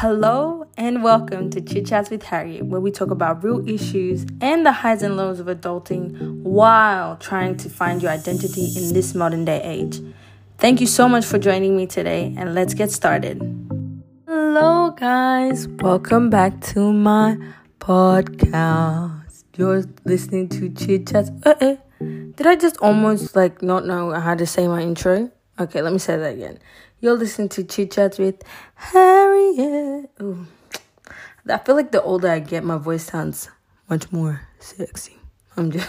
Hello and welcome to Chit Chats with Harriet, where we talk about real issues and the highs and lows of adulting while trying to find your identity in this modern day age. Thank you so much for joining me today, and let's get started. Hello, guys, welcome back to my podcast. You're listening to Chit Chats. Uh-uh. Did I just almost like not know how to say my intro? Okay, let me say that again. You're listening to Chit Chats with Harriet. Ooh. I feel like the older I get, my voice sounds much more sexy. I'm just,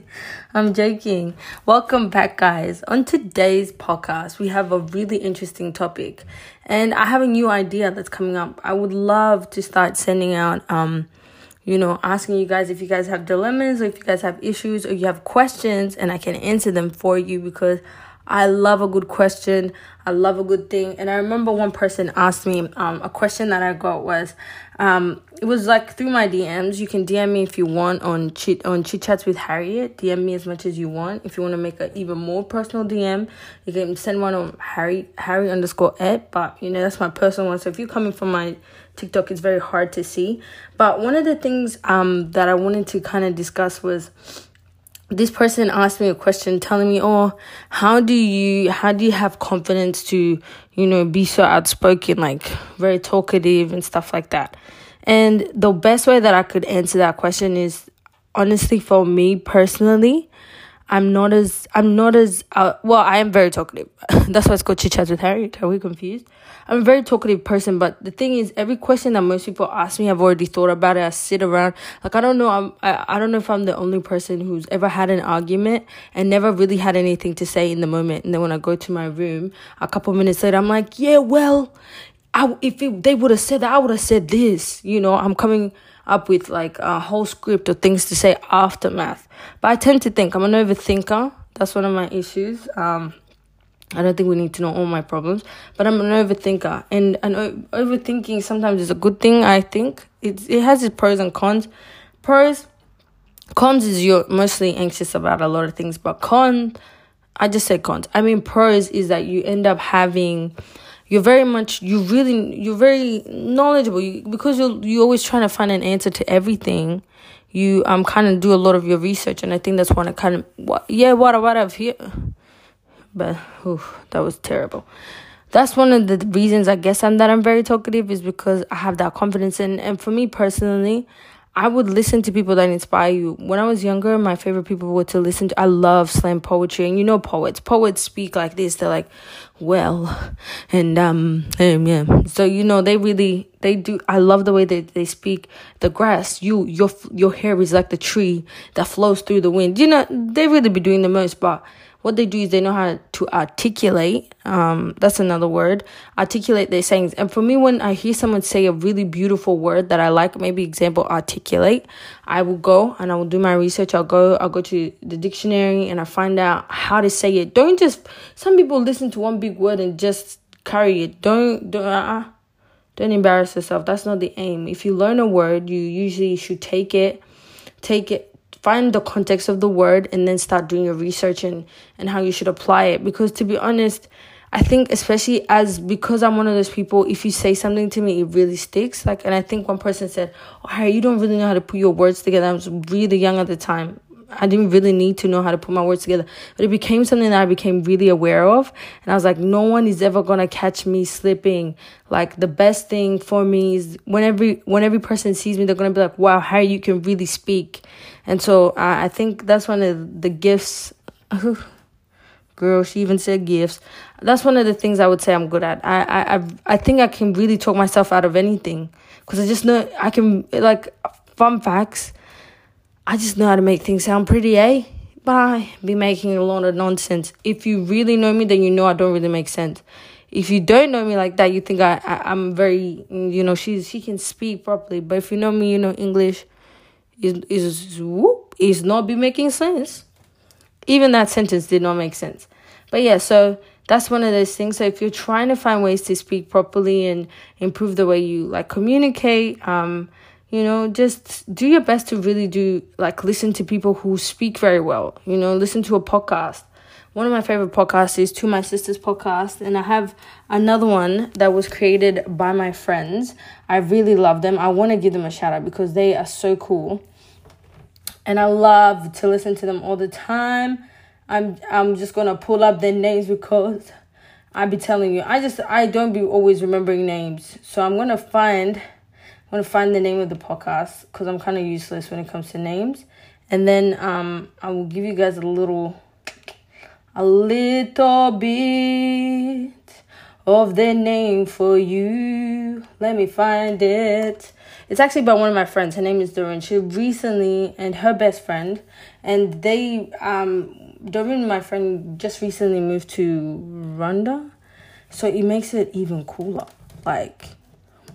I'm joking. Welcome back, guys. On today's podcast, we have a really interesting topic, and I have a new idea that's coming up. I would love to start sending out, um, you know, asking you guys if you guys have dilemmas, or if you guys have issues, or you have questions, and I can answer them for you because I love a good question. I love a good thing. And I remember one person asked me um, a question that I got was um, it was like through my DMs. You can DM me if you want on chit on chit chats with Harriet. DM me as much as you want. If you want to make an even more personal DM, you can send one on Harry Harry underscore Ed. But you know that's my personal one. So if you're coming from my TikTok, it's very hard to see. But one of the things um that I wanted to kind of discuss was this person asked me a question telling me oh how do you how do you have confidence to you know be so outspoken like very talkative and stuff like that? And the best way that i could answer that question is honestly for me personally i'm not as i'm not as uh, well i am very talkative. That's why it's called chit chats with harry are we confused I'm a very talkative person, but the thing is, every question that most people ask me, I've already thought about it. I sit around, like I don't know, I'm, I, I don't know if I'm the only person who's ever had an argument and never really had anything to say in the moment. And then when I go to my room, a couple minutes later, I'm like, yeah, well, I if it, they would have said that, I would have said this. You know, I'm coming up with like a whole script of things to say aftermath. But I tend to think I'm an overthinker. That's one of my issues. Um I don't think we need to know all my problems, but I'm an overthinker, and and overthinking sometimes is a good thing. I think it it has its pros and cons. Pros, cons is you're mostly anxious about a lot of things, but con, I just said cons. I mean pros is that you end up having, you're very much you really you're very knowledgeable you, because you're you're always trying to find an answer to everything. You um kind of do a lot of your research, and I think that's one of kind of what yeah what what I've here but oof, that was terrible. That's one of the reasons I guess I'm that I'm very talkative is because I have that confidence and and for me personally, I would listen to people that inspire you. When I was younger, my favorite people were to listen to. I love slam poetry, and you know poets. Poets speak like this. They're like, well, and um, and yeah. So you know they really they do. I love the way they they speak. The grass, you your your hair is like the tree that flows through the wind. You know they really be doing the most, but what they do is they know how to articulate um that's another word articulate their sayings. And for me when i hear someone say a really beautiful word that i like maybe example articulate i will go and i will do my research. I'll go i'll go to the dictionary and i find out how to say it. Don't just some people listen to one big word and just carry it. Don't don't uh, don't embarrass yourself. That's not the aim. If you learn a word you usually should take it take it find the context of the word and then start doing your research and, and how you should apply it. Because to be honest, I think especially as because I'm one of those people, if you say something to me, it really sticks. Like, and I think one person said, "Oh, you don't really know how to put your words together." I was really young at the time. I didn't really need to know how to put my words together, but it became something that I became really aware of. And I was like, no one is ever gonna catch me slipping. Like the best thing for me is when every when every person sees me, they're gonna be like, wow, Harry, you can really speak. And so I, I think that's one of the gifts. Girl, she even said gifts. That's one of the things I would say I'm good at. I I I, I think I can really talk myself out of anything because I just know I can like fun facts. I just know how to make things sound pretty, eh? But I be making a lot of nonsense. If you really know me, then you know I don't really make sense. If you don't know me like that, you think I, I I'm very you know she's she can speak properly. But if you know me, you know English is is whoop is not be making sense. Even that sentence did not make sense. But yeah, so that's one of those things. So if you're trying to find ways to speak properly and improve the way you like communicate, um, you know, just do your best to really do like listen to people who speak very well. You know, listen to a podcast one of my favorite podcasts is To My Sister's podcast, and I have another one that was created by my friends. I really love them. I want to give them a shout out because they are so cool. And I love to listen to them all the time. I'm I'm just gonna pull up their names because I be telling you, I just I don't be always remembering names. So I'm gonna find I'm gonna find the name of the podcast because I'm kind of useless when it comes to names. And then um I will give you guys a little a little bit of their name for you. Let me find it. It's actually by one of my friends. Her name is Doreen. She recently and her best friend, and they um Doreen, my friend, just recently moved to Rwanda, so it makes it even cooler. Like,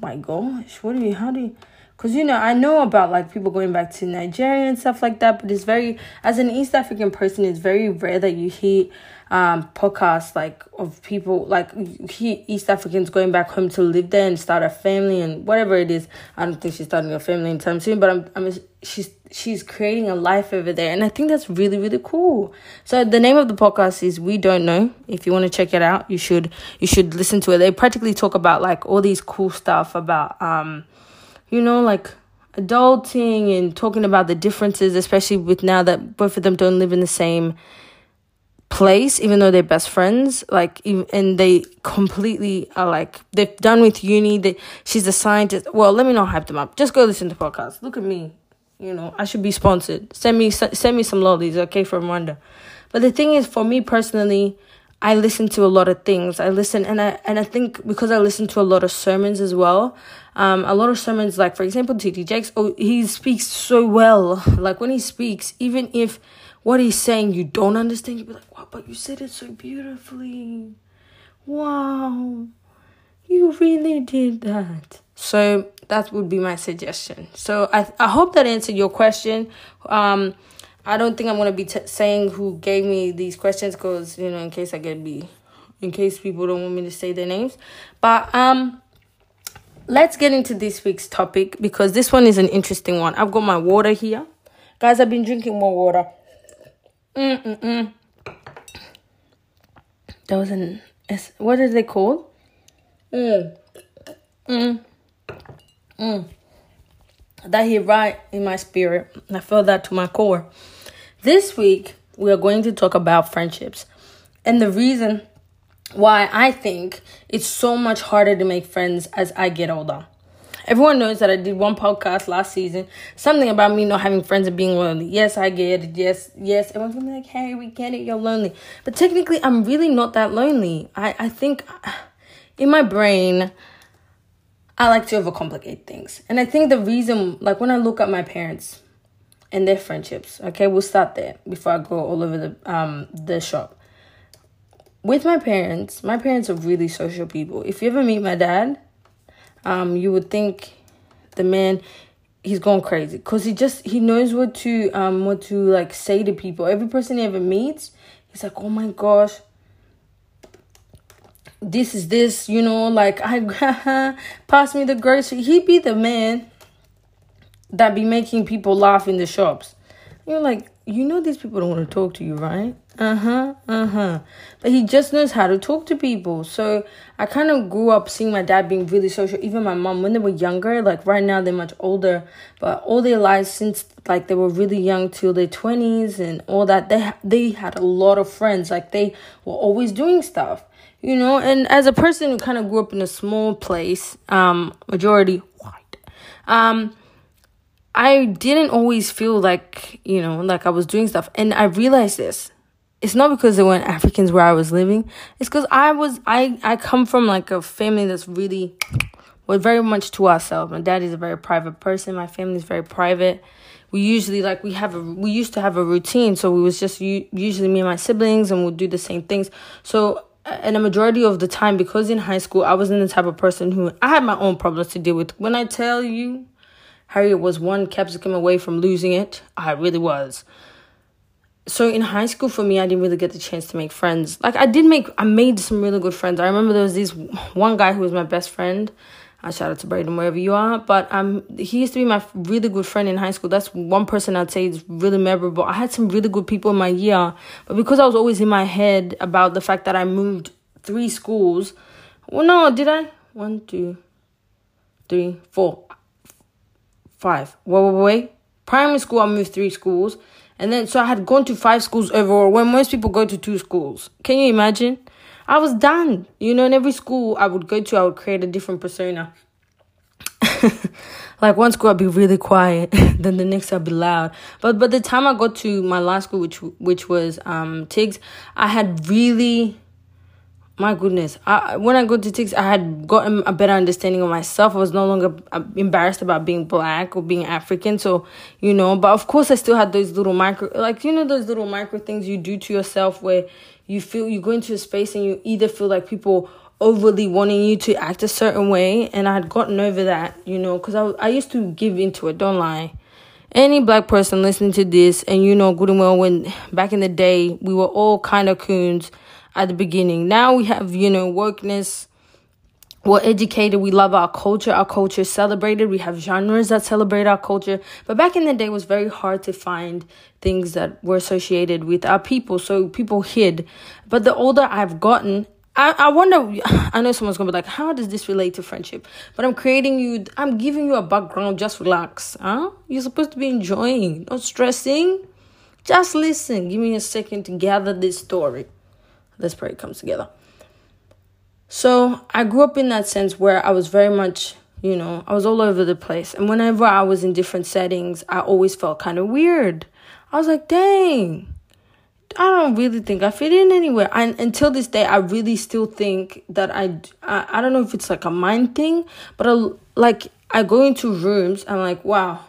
my gosh, what do you? How do you? Because, you know, I know about like people going back to Nigeria and stuff like that, but it's very, as an East African person, it's very rare that you hear um, podcasts like of people like he East Africans going back home to live there and start a family and whatever it is. I don't think she's starting a family anytime soon, but I'm I'm she's she's creating a life over there, and I think that's really really cool. So the name of the podcast is We Don't Know. If you want to check it out, you should you should listen to it. They practically talk about like all these cool stuff about um you know, like adulting and talking about the differences, especially with now that both of them don't live in the same place, even though they're best friends. Like, and they completely are like, they're done with uni. They, she's a scientist. Well, let me not hype them up. Just go listen to podcasts. Look at me. You know, I should be sponsored. Send me, send me some lollies, okay, from Rwanda. But the thing is, for me personally, I listen to a lot of things. I listen and I and I think because I listen to a lot of sermons as well. Um, a lot of sermons, like for example, TD Jakes, oh, he speaks so well. Like when he speaks, even if what he's saying you don't understand, you be like, "Wow!" But you said it so beautifully. Wow, you really did that. So that would be my suggestion. So I I hope that answered your question. Um, I don't think I'm gonna be t- saying who gave me these questions because you know in case I get be, in case people don't want me to say their names, but um, let's get into this week's topic because this one is an interesting one. I've got my water here, guys. I've been drinking more water. Mm mm mm. That was an what is it called? Mm mm mm that hit right in my spirit. And I felt that to my core. This week, we are going to talk about friendships. And the reason why I think it's so much harder to make friends as I get older. Everyone knows that I did one podcast last season, something about me not having friends and being lonely. Yes, I get it. Yes, yes. Everyone's gonna be like, hey, we get it, you're lonely. But technically, I'm really not that lonely. I, I think in my brain, I like to overcomplicate things. And I think the reason, like when I look at my parents and their friendships, okay, we'll start there before I go all over the um the shop. With my parents, my parents are really social people. If you ever meet my dad, um, you would think the man he's going crazy because he just he knows what to um what to like say to people. Every person he ever meets, he's like, oh my gosh, this is this, you know, like I pass me the grocery. He be the man that be making people laugh in the shops. You're like, you know these people don't want to talk to you, right? Uh-huh, uh-huh. But he just knows how to talk to people. So I kind of grew up seeing my dad being really social. Even my mom, when they were younger, like right now they're much older, but all their lives since like they were really young till their 20s and all that, they they had a lot of friends. Like they were always doing stuff you know and as a person who kind of grew up in a small place um majority white um i didn't always feel like you know like i was doing stuff. And i realized this. It's not because there weren't africans where i was living. It's because i was i i come from like a family that's really we're very much to ourselves. My dad is a very private person. My family is very private. We usually like we have a we used to have a routine. So we was just usually me and my siblings and we'll do the same things. So and a majority of the time because in high school I wasn't the type of person who I had my own problems to deal with. When I tell you Harriet was one capsicum away from losing it, I really was. So in high school for me I didn't really get the chance to make friends. Like I did make I made some really good friends. I remember there was this one guy who was my best friend. I shout out to Braden wherever you are. But um, he used to be my really good friend in high school. That's one person I'd say is really memorable. I had some really good people in my year, but because I was always in my head about the fact that I moved three schools. Well, no, did I? One, two, three, four, five. Wait, wait, wait. Primary school, I moved three schools. And then, so I had gone to five schools overall when most people go to two schools. Can you imagine? I was done. You know, in every school I would go to, I would create a different persona. like one school I'd be really quiet, then the next I'd be loud. But by the time I got to my last school, which which was um Tigs, I had really my goodness. I, when i go to TIGS, i had gotten a better understanding of myself. I was no longer uh, embarrassed about being black or being african so you know. But of course i still had those little micro like you know those little micro things you do to yourself where you feel you go into a space and you either feel like people overly wanting you to act a certain way and i had gotten over that you know because I, I used to give into it don't lie. Any black person listening to this and you know good and well when back in the day we were all kind of coons at the beginning. Now we have, you know, wokeness. We're educated. We love our culture. Our culture is celebrated. We have genres that celebrate our culture. But back in the day, it was very hard to find things that were associated with our people. So people hid. But the older I've gotten, I, I wonder, I know someone's gonna be like, how does this relate to friendship? But I'm creating you, I'm giving you a background, just relax. Huh? You're supposed to be enjoying, not stressing. Just listen. Give me a second to gather this story. Let's pray it comes together. So I grew up in that sense where I was very much, you know, I was all over the place. And whenever I was in different settings, I always felt kind of weird. I was like, dang, I don't really think I fit in anywhere. And until this day, I really still think that I, I, I don't know if it's like a mind thing, but I, like I go into rooms, I'm like, wow,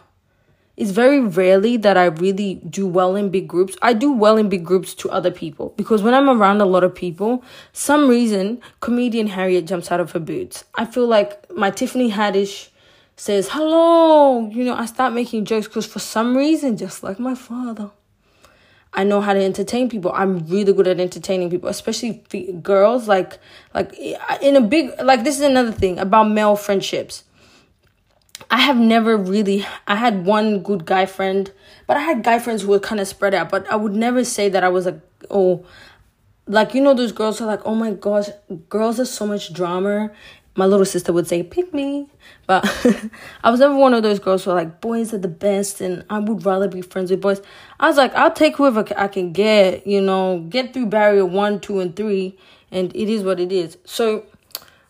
it's very rarely that I really do well in big groups. I do well in big groups to other people because when I'm around a lot of people, some reason comedian Harriet jumps out of her boots. I feel like my Tiffany Haddish says hello. You know, I start making jokes because for some reason, just like my father, I know how to entertain people. I'm really good at entertaining people, especially girls. Like, like in a big like this is another thing about male friendships I have never really I had one good guy friend, but I had guy friends who were kind of spread out, but I would never say that I was like oh like you know those girls are like, "Oh my gosh, girls are so much drama." My little sister would say, "Pick me." But I was never one of those girls who are like, "Boys are the best and I would rather be friends with boys." I was like, "I'll take whoever I can get, you know, get through barrier 1, 2 and 3." And it is what it is. So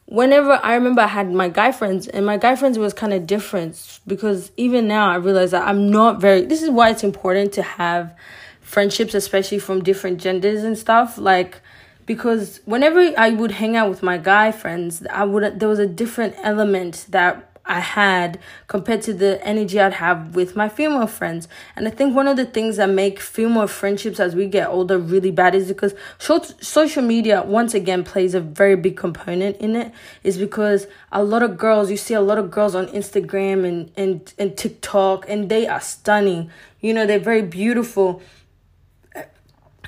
whenever I remember I had my guy friends and my guy friends was kind of different because even now I realize that I'm not very this is why it's important to have friendships especially from different genders and stuff like because whenever I would hang out with my guy friends I would there was a different element that I had compared to the energy I'd have with my female friends. And I think one of the things that make female friendships as we get older really bad is because social media, once again, plays a very big component in it. Is because a lot of girls, you see a lot of girls on Instagram and, and, and TikTok, and they are stunning. You know, they're very beautiful.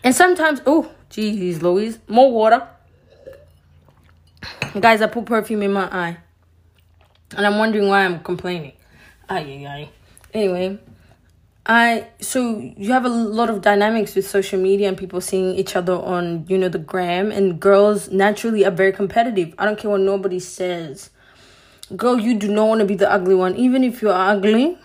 And sometimes, oh, geez, Louise, more water. Guys, I put perfume in my eye and I'm wondering why I'm complaining. Ay, ay, ay. Anyway, I so you have a lot of dynamics with social media and people seeing each other on you know the gram and girls naturally are very competitive. I don't care what nobody says. Girl, you do not want to be the ugly one, even if you're ugly.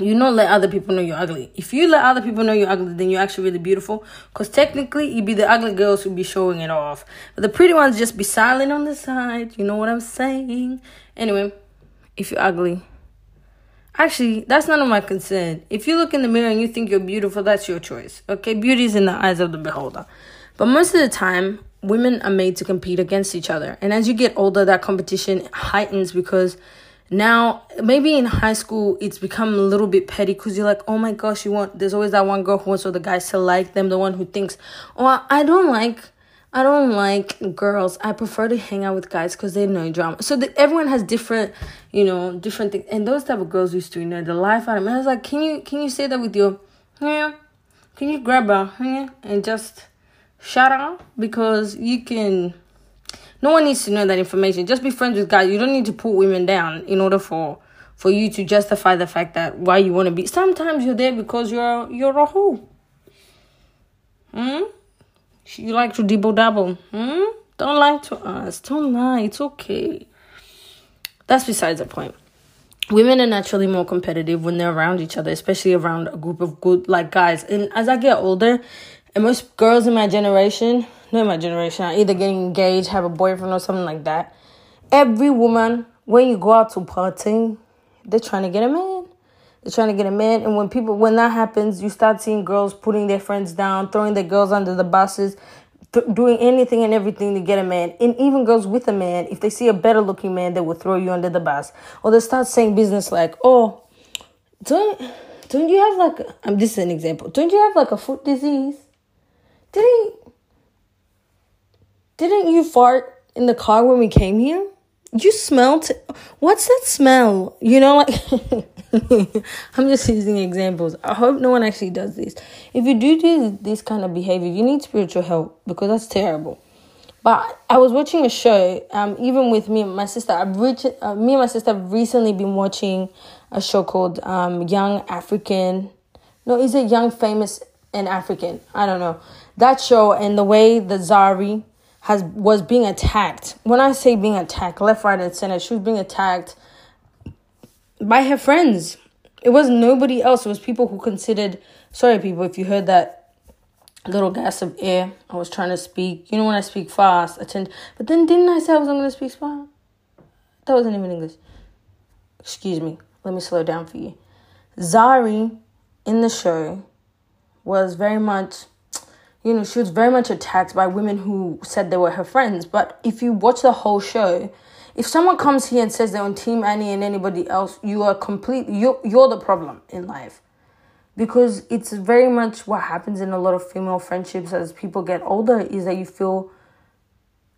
You not let other people know you're ugly. If you let other people know you're ugly, then you're actually really beautiful. Cause technically, you be the ugly girls who be showing it off, but the pretty ones just be silent on the side. You know what I'm saying? Anyway, if you're ugly, actually, that's none of my concern. If you look in the mirror and you think you're beautiful, that's your choice. Okay, beauty is in the eyes of the beholder. But most of the time, women are made to compete against each other, and as you get older, that competition heightens because now, maybe in high school, it's become a little bit petty because you're like, oh my gosh, you want, there's always that one girl who wants all the guys to like them, the one who thinks, oh, I don't like, I don't like girls. I prefer to hang out with guys because they know drama. So the, everyone has different, you know, different things. And those type of girls used to, you know, the life out of me. I was like, can you, can you say that with your, yeah, can you grab her, yeah, and just shout out because you can No one needs to know that information. Just be friends with guys. You don't need to put women down in order for for you to justify the fact that why you want to be. Sometimes you're there because you're you're a hoe. Hmm. You like to dibble dabble. Hmm. Don't lie to us. Don't lie. It's okay. That's besides the point. Women are naturally more competitive when they're around each other, especially around a group of good like guys. And as I get older, and most girls in my generation, not my generation, are either getting engaged, have a boyfriend or something like that. Every woman, when you go out to party, they're trying to get a man. They're trying to get a man. And when people when that happens, you start seeing girls putting their friends down, throwing their girls under the buses, th- doing anything and everything to get a man. And even girls with a man, if they see a better looking man, they will throw you under the bus. Or they start saying business like, oh, don't don't you have like I'm um, an example. Don't you have like a foot disease? Didn't didn't you fart in the car when we came here? You smelled what's that smell? You know like I'm just using examples. I hope no one actually does this. If you do this, this kind of behavior, you need spiritual help because that's terrible. But I was watching a show, um, even with me and my sister. I've reached, uh, me and my sister have recently been watching a show called um, Young African. No, is it Young Famous and African? I don't know. That show and the way that Zari has was being attacked. When I say being attacked, left, right, and center, she was being attacked by her friends. It was nobody else. It was people who considered. Sorry, people, if you heard that little gas of air. I was trying to speak. You know when I speak fast, I tend. But then didn't I say I wasn't going to speak fast? That wasn't even English. Excuse me. Let me slow down for you. Zari in the show was very much, you know, she was very much attacked by women who said they were her friends. But if you watch the whole show, if someone comes here and says they're on Team Annie and anybody else, you are complete. You're you're the problem in life, because it's very much what happens in a lot of female friendships as people get older is that you feel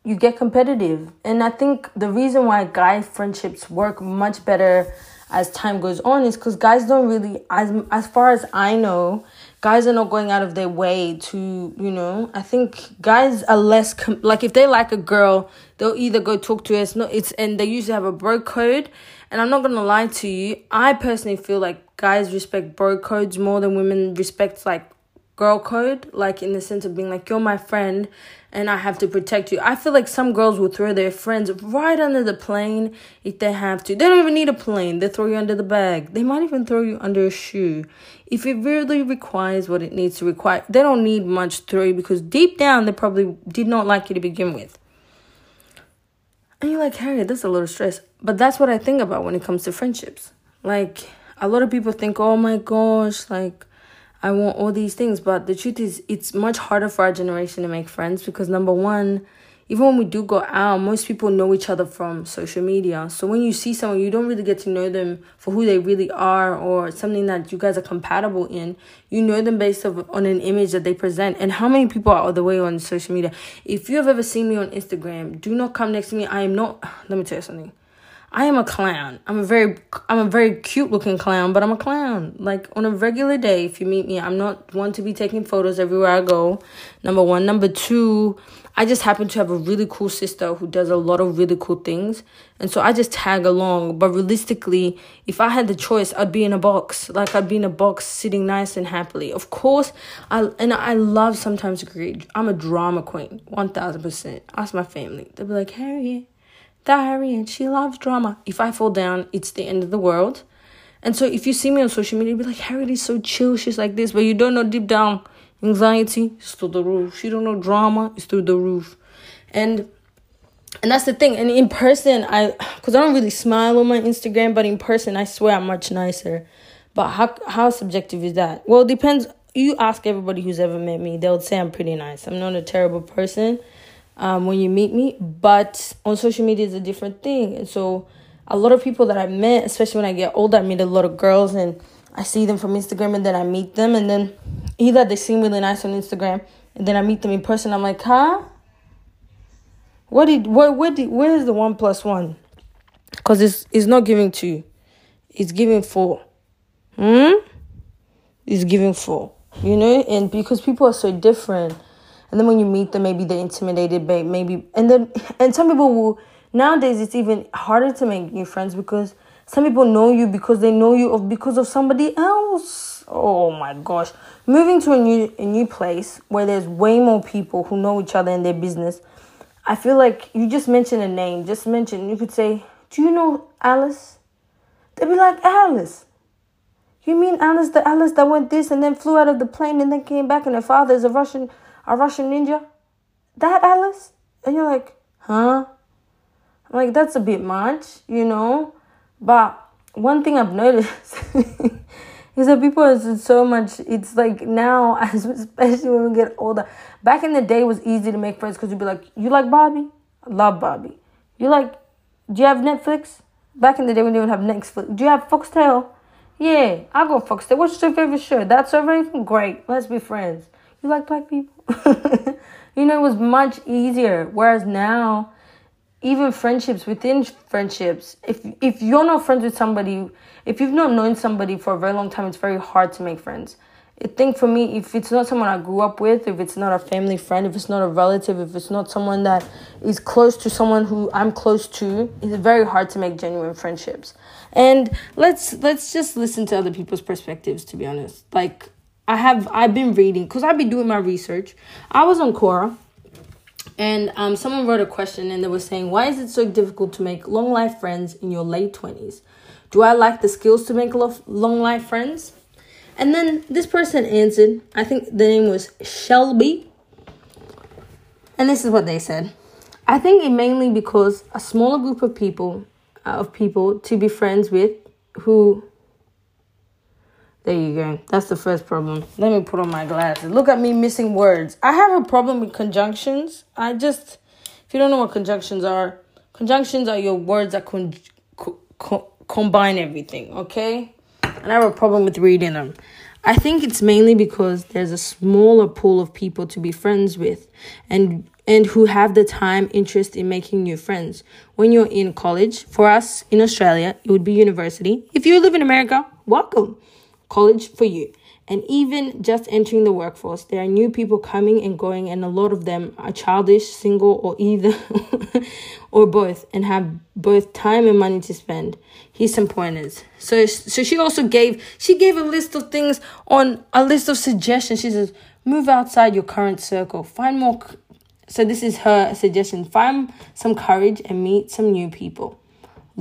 you get competitive, and I think the reason why guy friendships work much better as time goes on is because guys don't really as as far as I know guys are not going out of their way to you know i think guys are less com- like if they like a girl they'll either go talk to us no it's and they usually have a bro code. And i'm not gonna lie to you i personally feel like guys respect bro codes more than women respect like girl code like in the sense of being like you're my friend and I have to protect you. I feel like some girls will throw their friends right under the plane if they have to. They don't even need a plane. They throw you under the bag. They might even throw you under a shoe. If it really requires what it needs to require, they don't need much throw you because deep down they probably did not like you to begin with. And you're like, Harriet, that's a lot of stress. But that's what I think about when it comes to friendships. Like, a lot of people think, oh my gosh, like, I want all these things. But the truth is, it's much harder for our generation to make friends because number one, even when we do go out, most people know each other from social media. So when you see someone, you don't really get to know them for who they really are or something that you guys are compatible in. You know them based of, on an image that they present. And how many people are all the way on social media? If you have ever seen me on Instagram, do not come next to me. I am not. Let me tell you something. I am a clown. I'm a very I'm a very cute looking clown, but I'm a clown. Like on a regular day, if you meet me, I'm not one to be taking photos everywhere I go. Number one. Number two, I just happen to have a really cool sister who does a lot of really cool things. And so I just tag along. But realistically, if I had the choice, I'd be in a box. Like I'd be in a box sitting nice and happily. Of course, I and I love sometimes to create. I'm a drama queen, 1000%. Ask my family. They'll be like, Harriet diary and she loves drama. If I fall down, it's the end of the world. And so if you see me on social media, be like, Harriet is so chill, she's like this, but you don't know deep down, anxiety is through the roof. She don't know drama is through the roof. And and that's the thing. And in person, I because I don't really smile on my Instagram, but in person, I swear I'm much nicer. But how how subjective is that? Well, it depends. You ask everybody who's ever met me, they'll say I'm pretty nice. I'm not a terrible person um, when you meet me. But on social media is a different thing. And so a lot of people that I met, especially when I get older, I meet a lot of girls and I see them from Instagram and then I meet them and then either they seem really nice on Instagram and then I meet them in person. I'm like, huh? What did where where did where is the one plus one? Because it's it's not giving two. It's giving four. Hmm? It's giving four. You know, and because people are so different and then when you meet them, maybe they're intimidated, maybe, and then, and some people will, nowadays it's even harder to make new friends because some people know you because they know you of because of somebody else. Oh my gosh. Moving to a new a new place where there's way more people who know each other in their business. I feel like you just mention a name, just mention you could say, Do you know Alice? They'd be like, Alice. You mean Alice, the Alice that went this and then flew out of the plane and then came back and her father is a Russian a Russian ninja? That Alice? And you're like, huh? I'm like, that's a bit much, you know? But one thing I've noticed is that people are so much. It's like now, especially when we get older. Back in the day, it was easy to make friends because you'd be like, "You like Bobby? I love Bobby. You like? Do you have Netflix? Back in the day, they would have Netflix. Do you have Foxtel? Yeah, I'll go Foxtel. What's your favorite show? That's already great. Let's be friends. You like black people? you know, it was much easier. Whereas now even friendships within friendships if if you're not friends with somebody if you've not known somebody for a very long time it's very hard to make friends. I think for me if it's not someone i grew up with if it's not a family friend if it's not a relative if it's not someone that is close to someone who i'm close to it's very hard to make genuine friendships. And let's let's just listen to other people's perspectives to be honest. Like i have i've been reading because i've been doing my research i was on quora and um, someone wrote a question and they were saying, Why is it so difficult to make long life friends in your late 20s? Do I lack the skills to make long life friends? And then this person answered, I think the name was Shelby. And this is what they said. I think it mainly because a smaller group of people uh, of people to be friends with who there you go. That's the first problem. Let me put on my glasses. Look at me missing words. I have a problem with conjunctions. I just, if you don't know what conjunctions are, conjunctions are your words that con- co- combine everything, okay? And I have a problem with reading them. I think it's mainly because there's a smaller pool of people to be friends with and and who have the time interest in making new friends. When you're in college, for us in Australia, it would be university. If you live in America, welcome college for you. And even just entering the workforce, there are new people coming and going, and a lot of them are childish, single, or either or both, and have both time and money to spend. Here's some pointers. So, so she also gave she gave a list of things on a list of suggestions. She says, move outside your current circle, find more. So this is her suggestion: find some courage and meet some new people.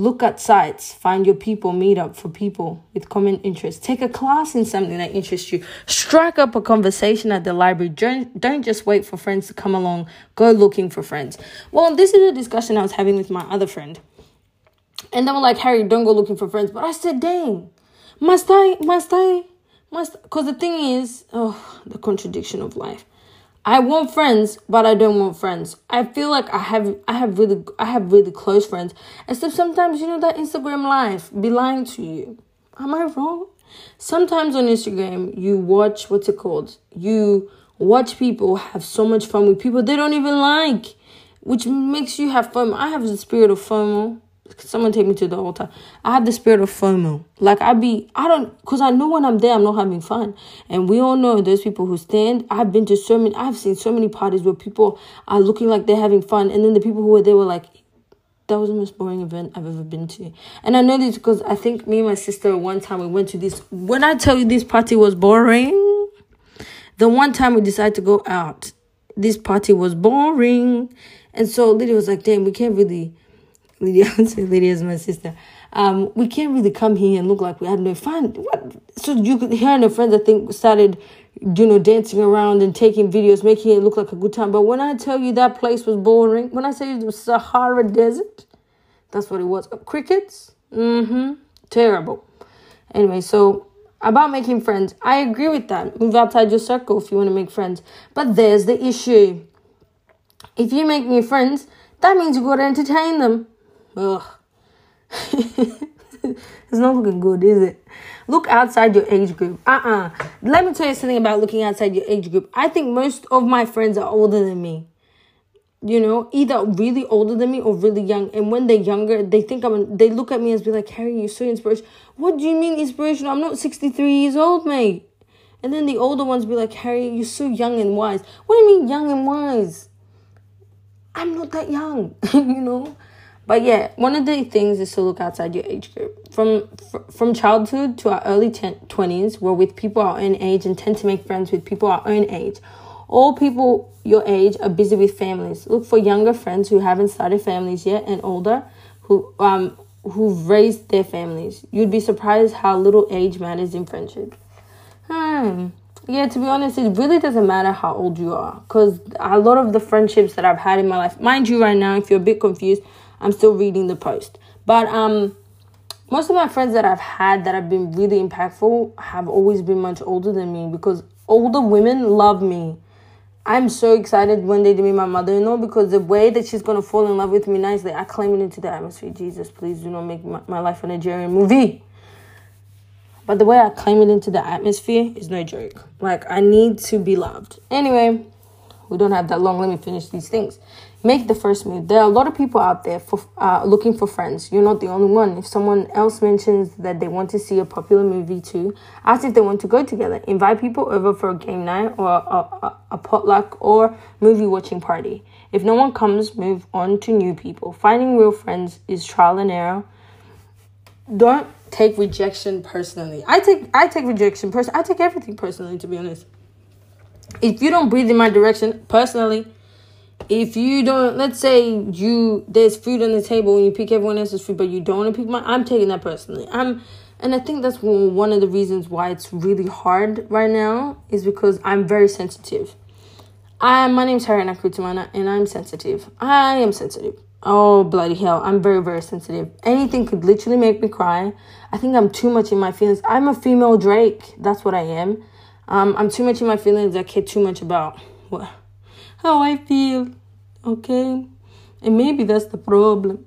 Look at sites, find your people, meet up for people with common interests. Take a class in something that interests you. Strike up a conversation at the library. Don't, don't just wait for friends to come along. Go looking for friends. Well, this is a discussion I was having with my other friend. And they were like, Harry, don't go looking for friends. But I said, dang, must I, must I, must, because the thing is, oh, the contradiction of life. I want friends, but I don't want friends. I feel like I have I have really I have really close friends. Except sometimes you know that Instagram life be lying to you. Am I wrong? Sometimes on Instagram you watch what's it called? You watch people have so much fun with people they don't even like, which makes you have fun. I have the spirit of FOMO someone take me to the altar. I have the spirit of FOMO. Like I be, I don't, cause I know when I'm there, I'm not having fun. And we all know those people who stand. I've been to so many, I've seen so many parties where people are looking like they're having fun, and then the people who were there were like, that was the most boring event I've ever been to. And I know this because I think me and my sister one time we went to this. When I tell you this party was boring, the one time we decided to go out, this party was boring. And so Lydia was like, damn, we can't really Lydia, Lydia is my sister. Um, we can't really come here and look like we had no fun. What? So you could hear and her friends, I think, started, you know, dancing around and taking videos, making it look like a good time. But when I tell you that place was boring, when I say it was Sahara Desert, that's what it was. Crickets, mm-hmm, terrible. Anyway, so about making friends, I agree with that. Move outside your circle if you want to make friends. But there's the issue. If you make new friends, that means you've got to entertain them. Ugh. it's not looking good, is it? Look outside your age group. Uh uh-uh. uh Let me tell you something about looking outside your age group. I think most of my friends are older than me. You know, either really older than me or really young. And when they're younger, they think I'm. They look at me and be like, "Harry, you're so inspirational." What do you mean inspirational? I'm not 63 years old, mate. And then the older ones be like, Harry, you're so young and wise. What do you mean young and wise? I'm not that young, you know? But yeah, one of the things is to look outside your age group. From from childhood to our early 20s, we're with people our own age and tend to make friends with people our own age. All people your age are busy with families. Look for younger friends who haven't started families yet and older who um who've raised their families. You'd be surprised how little age matters in friendship. Hmm. Yeah, to be honest, it really doesn't matter how old you are because a lot of the friendships that I've had in my life, mind you, right now, if you're a bit confused, I'm still reading the post. But um, most of my friends that I've had that have been really impactful have always been much older than me because older women love me. I'm so excited when they meet my mother-in-law because the way that she's gonna fall in love with me nicely, I claim it into the atmosphere. Jesus, please do not make my, my life a Nigerian movie. But the way I claim it into the atmosphere is no joke. Like I need to be loved. Anyway, we don't have that long. Let me finish these things. Make the first move. There are a lot of people out there for uh, looking for friends. You're not the only one. If someone else mentions that they want to see a popular movie too, ask if they want to go together. Invite people over for a game night or a, a, a potluck or movie watching party. If no one comes, move on to new people. Finding real friends is trial and error. Don't take rejection personally. I take I take rejection person. I take everything personally to be honest. If you don't breathe in my direction personally, if you don't let's say you there's food on the table and you pick everyone else's food but you don't want to pick mine i'm taking that personally. I'm and i think that's one of the reasons why it's really hard right now is because i'm very sensitive. I my name's harina kutumana and i'm sensitive. I am sensitive. Oh bloody hell i'm very very sensitive. Anything could literally make me cry. I think i'm too much in my feelings. I'm a female drake that's what i am. Um, i'm too much in my feelings i care too much about what how I feel. Okay? And maybe that's the problem.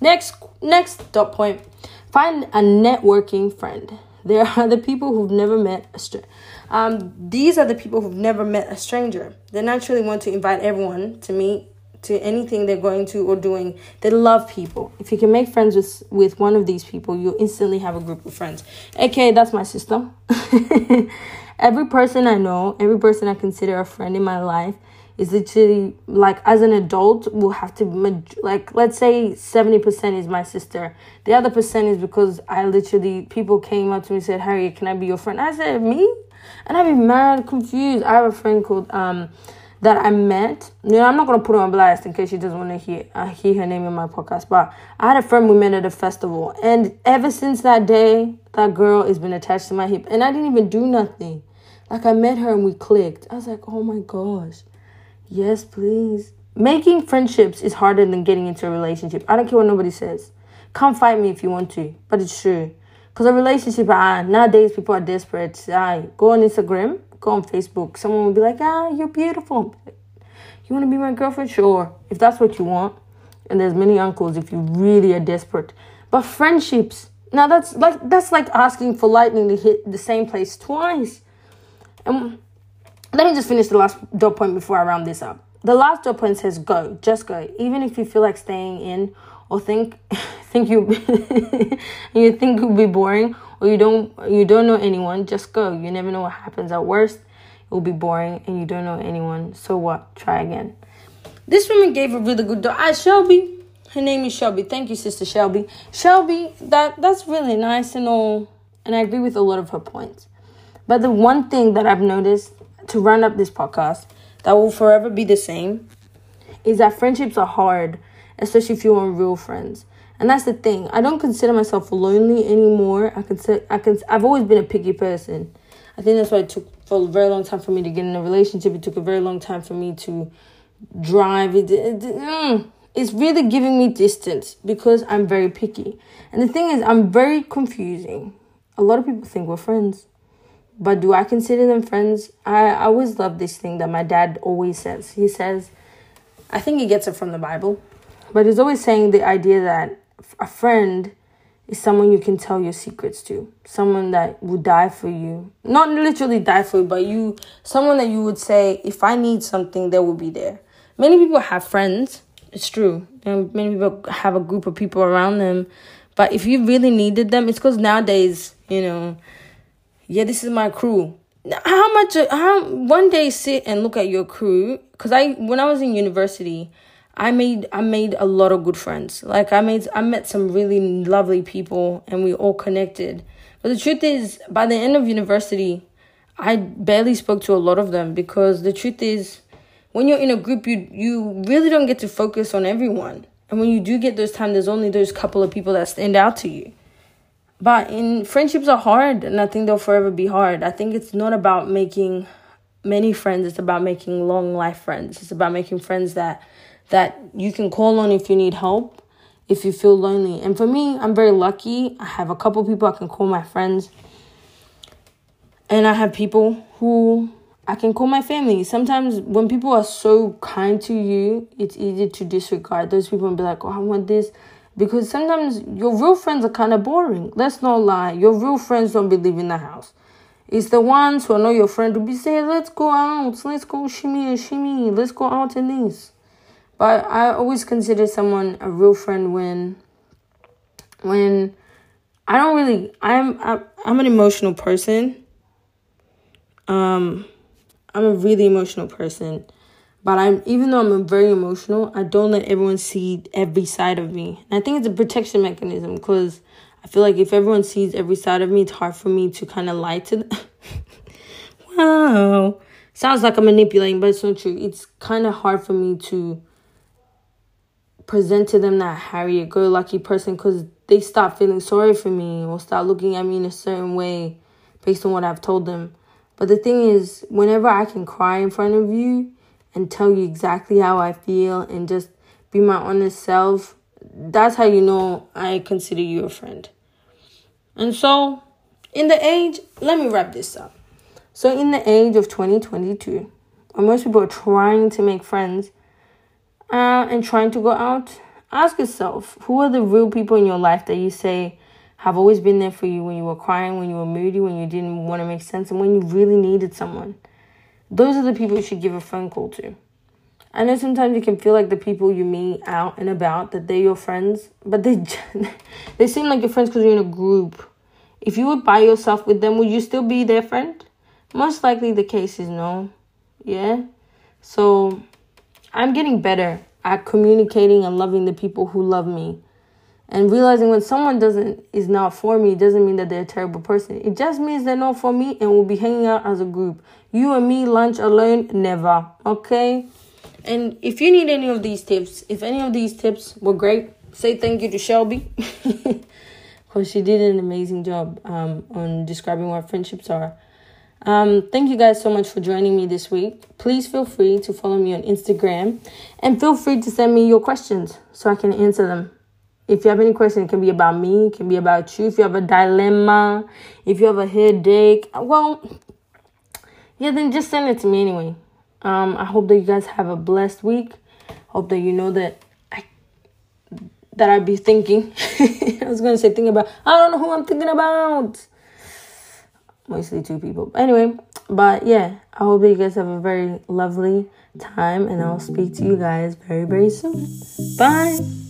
Next next dot point. Find a networking friend. There are the people who've never met a stranger. Um, these are the people who've never met a stranger. They naturally want to invite everyone to meet to anything they're going to or doing. They love people. If you can make friends with with one of these people, you instantly have a group of friends. Okay, that's my system. every person I know, every person I consider a friend in my life is literally like as an adult we'll have to like let's say 70% is my sister. The other percent is because i literally people came up to me and said harry can i be your friend? I said me? And i'd be mad confused. I have a friend called um that i met. You know i'm not to put her on blast in case she doesn't want to hear uh, hear her name in my podcast but i had a friend we met at a festival. And ever since that day that girl has been attached to my hip and i didn't even do nothing. Like i met her and we clicked. I was like oh my gosh Yes, please. Making friendships is harder than getting into a relationship. I don't care what nobody says. Come fight me if you want to, but it's true. Because a relationship, ah, nowadays people are desperate. Ah, go on Instagram, go on Facebook. Someone will be like, ah, you're beautiful. You want to be my girlfriend? Sure. If that's what you want. And there's many uncles if you really are desperate. But friendships, now that's like that's like asking for lightning to hit the same place twice. And let me just finish the last dot point before I round this up. The last dot point says go, just go. Even if you feel like staying in or think think you you think will be boring or you don't you don't know anyone, just go. You never know what happens. At worst, it will be boring and you don't know anyone. So what? Try again. This woman gave a really good dot. I Shelby. Her name is Shelby. Thank you, sister Shelby. Shelby, that that's really nice and all, and I agree with a lot of her points. But the one thing that I've noticed to run up this podcast that will forever be the same is that friendships are hard, especially if you want real friends. And that's the thing. I don't consider myself lonely anymore. I consider I can I've always been a picky person. I think that's why it took for a very long time for me to get in a relationship. It took a very long time for me to drive. It, it, it mm, it's really giving me distance because I'm very picky. And the thing is, I'm very confusing. A lot of people think we're friends. But do I consider them friends? I, I always love this thing that my dad always says. He says, I think he gets it from the Bible, but he's always saying the idea that a friend is someone you can tell your secrets to, someone that would die for you. Not literally die for you, but you, someone that you would say, if I need something, they will be there. Many people have friends. It's true. many people have a group of people around them. But if you really needed them, it's because nowadays, you know, yeah, this is my crew. how much how one day sit and look at your crew? Because i when i was in university i made i made a lot of good friends. Like i made i met some really lovely people and we all connected. But the truth is by the end of university i barely spoke to a lot of them because the truth is when you're in a group you you really don't get to focus on everyone. And when you do get those time there's only those couple of people that stand out to you but in friendships are hard and I think they'll forever be hard. I think it's not about making many friends, it's about making long life friends. It's about making friends that that you can call on if you need help, if you feel lonely. And for me, I'm very lucky. I have a couple people I can call my friends. And I have people who I can call my family. Sometimes when people are so kind to you, it's easy to disregard those people and be like, oh, I want this because sometimes your real friends are kind of boring. Let's not lie. Your real friends don't be leaving the house. It's the ones who know your friend to be saying, let's go out, let's go shimmy and shimmy, let's go out and this. But I always consider someone a real friend when, when I don't really, I'm, I'm, I'm an emotional person. Um, I'm a really emotional person. But I'm even though I'm very emotional, I don't let everyone see every side of me. And I think it's a protection mechanism because I feel like if everyone sees every side of me, it's hard for me to kind of lie to them. wow. Sounds like I'm manipulating, but it's not true. It's kind of hard for me to present to them that Harriet go lucky person because they stop feeling sorry for me or start looking at me in a certain way based on what I've told them. But the thing is, whenever I can cry in front of you, and tell you exactly how I feel and just be my honest self, that's how you know I consider you a friend. And so, in the age, let me wrap this up. So, in the age of 2022, when most people are trying to make friends uh, and trying to go out, ask yourself who are the real people in your life that you say have always been there for you when you were crying, when you were moody, when you didn't want to make sense, and when you really needed someone. Those are the people you should give a phone call to. I know sometimes you can feel like the people you meet out and about that they're your friends, but they they seem like your friends because you're in a group. If you were by yourself with them, would you still be their friend? Most likely the case is no. Yeah. So I'm getting better at communicating and loving the people who love me and realizing when someone doesn't is not for me doesn't mean that they're a terrible person. It just means they're not for me and we'll be hanging out as a group. You and me lunch alone never okay? And if you need any of these tips if any of these tips were great say thank you to shelby. Because she did an amazing job um, on describing what friendships are. Um, thank you guys so much for joining me this week. Please feel free to follow me on Instagram and feel free to send me your questions so I can answer them. If you have any question, it can be about me, it can be about you. If you have a dilemma, if you have a headache, well, yeah, then just send it to me anyway. Um, I hope that you guys have a blessed week. Hope that you know that I that I be thinking. I was gonna say thinking about. I don't know who I'm thinking about. Mostly two people. Anyway, but yeah, I hope that you guys have a very lovely time, and I'll speak to you guys very very soon. Bye.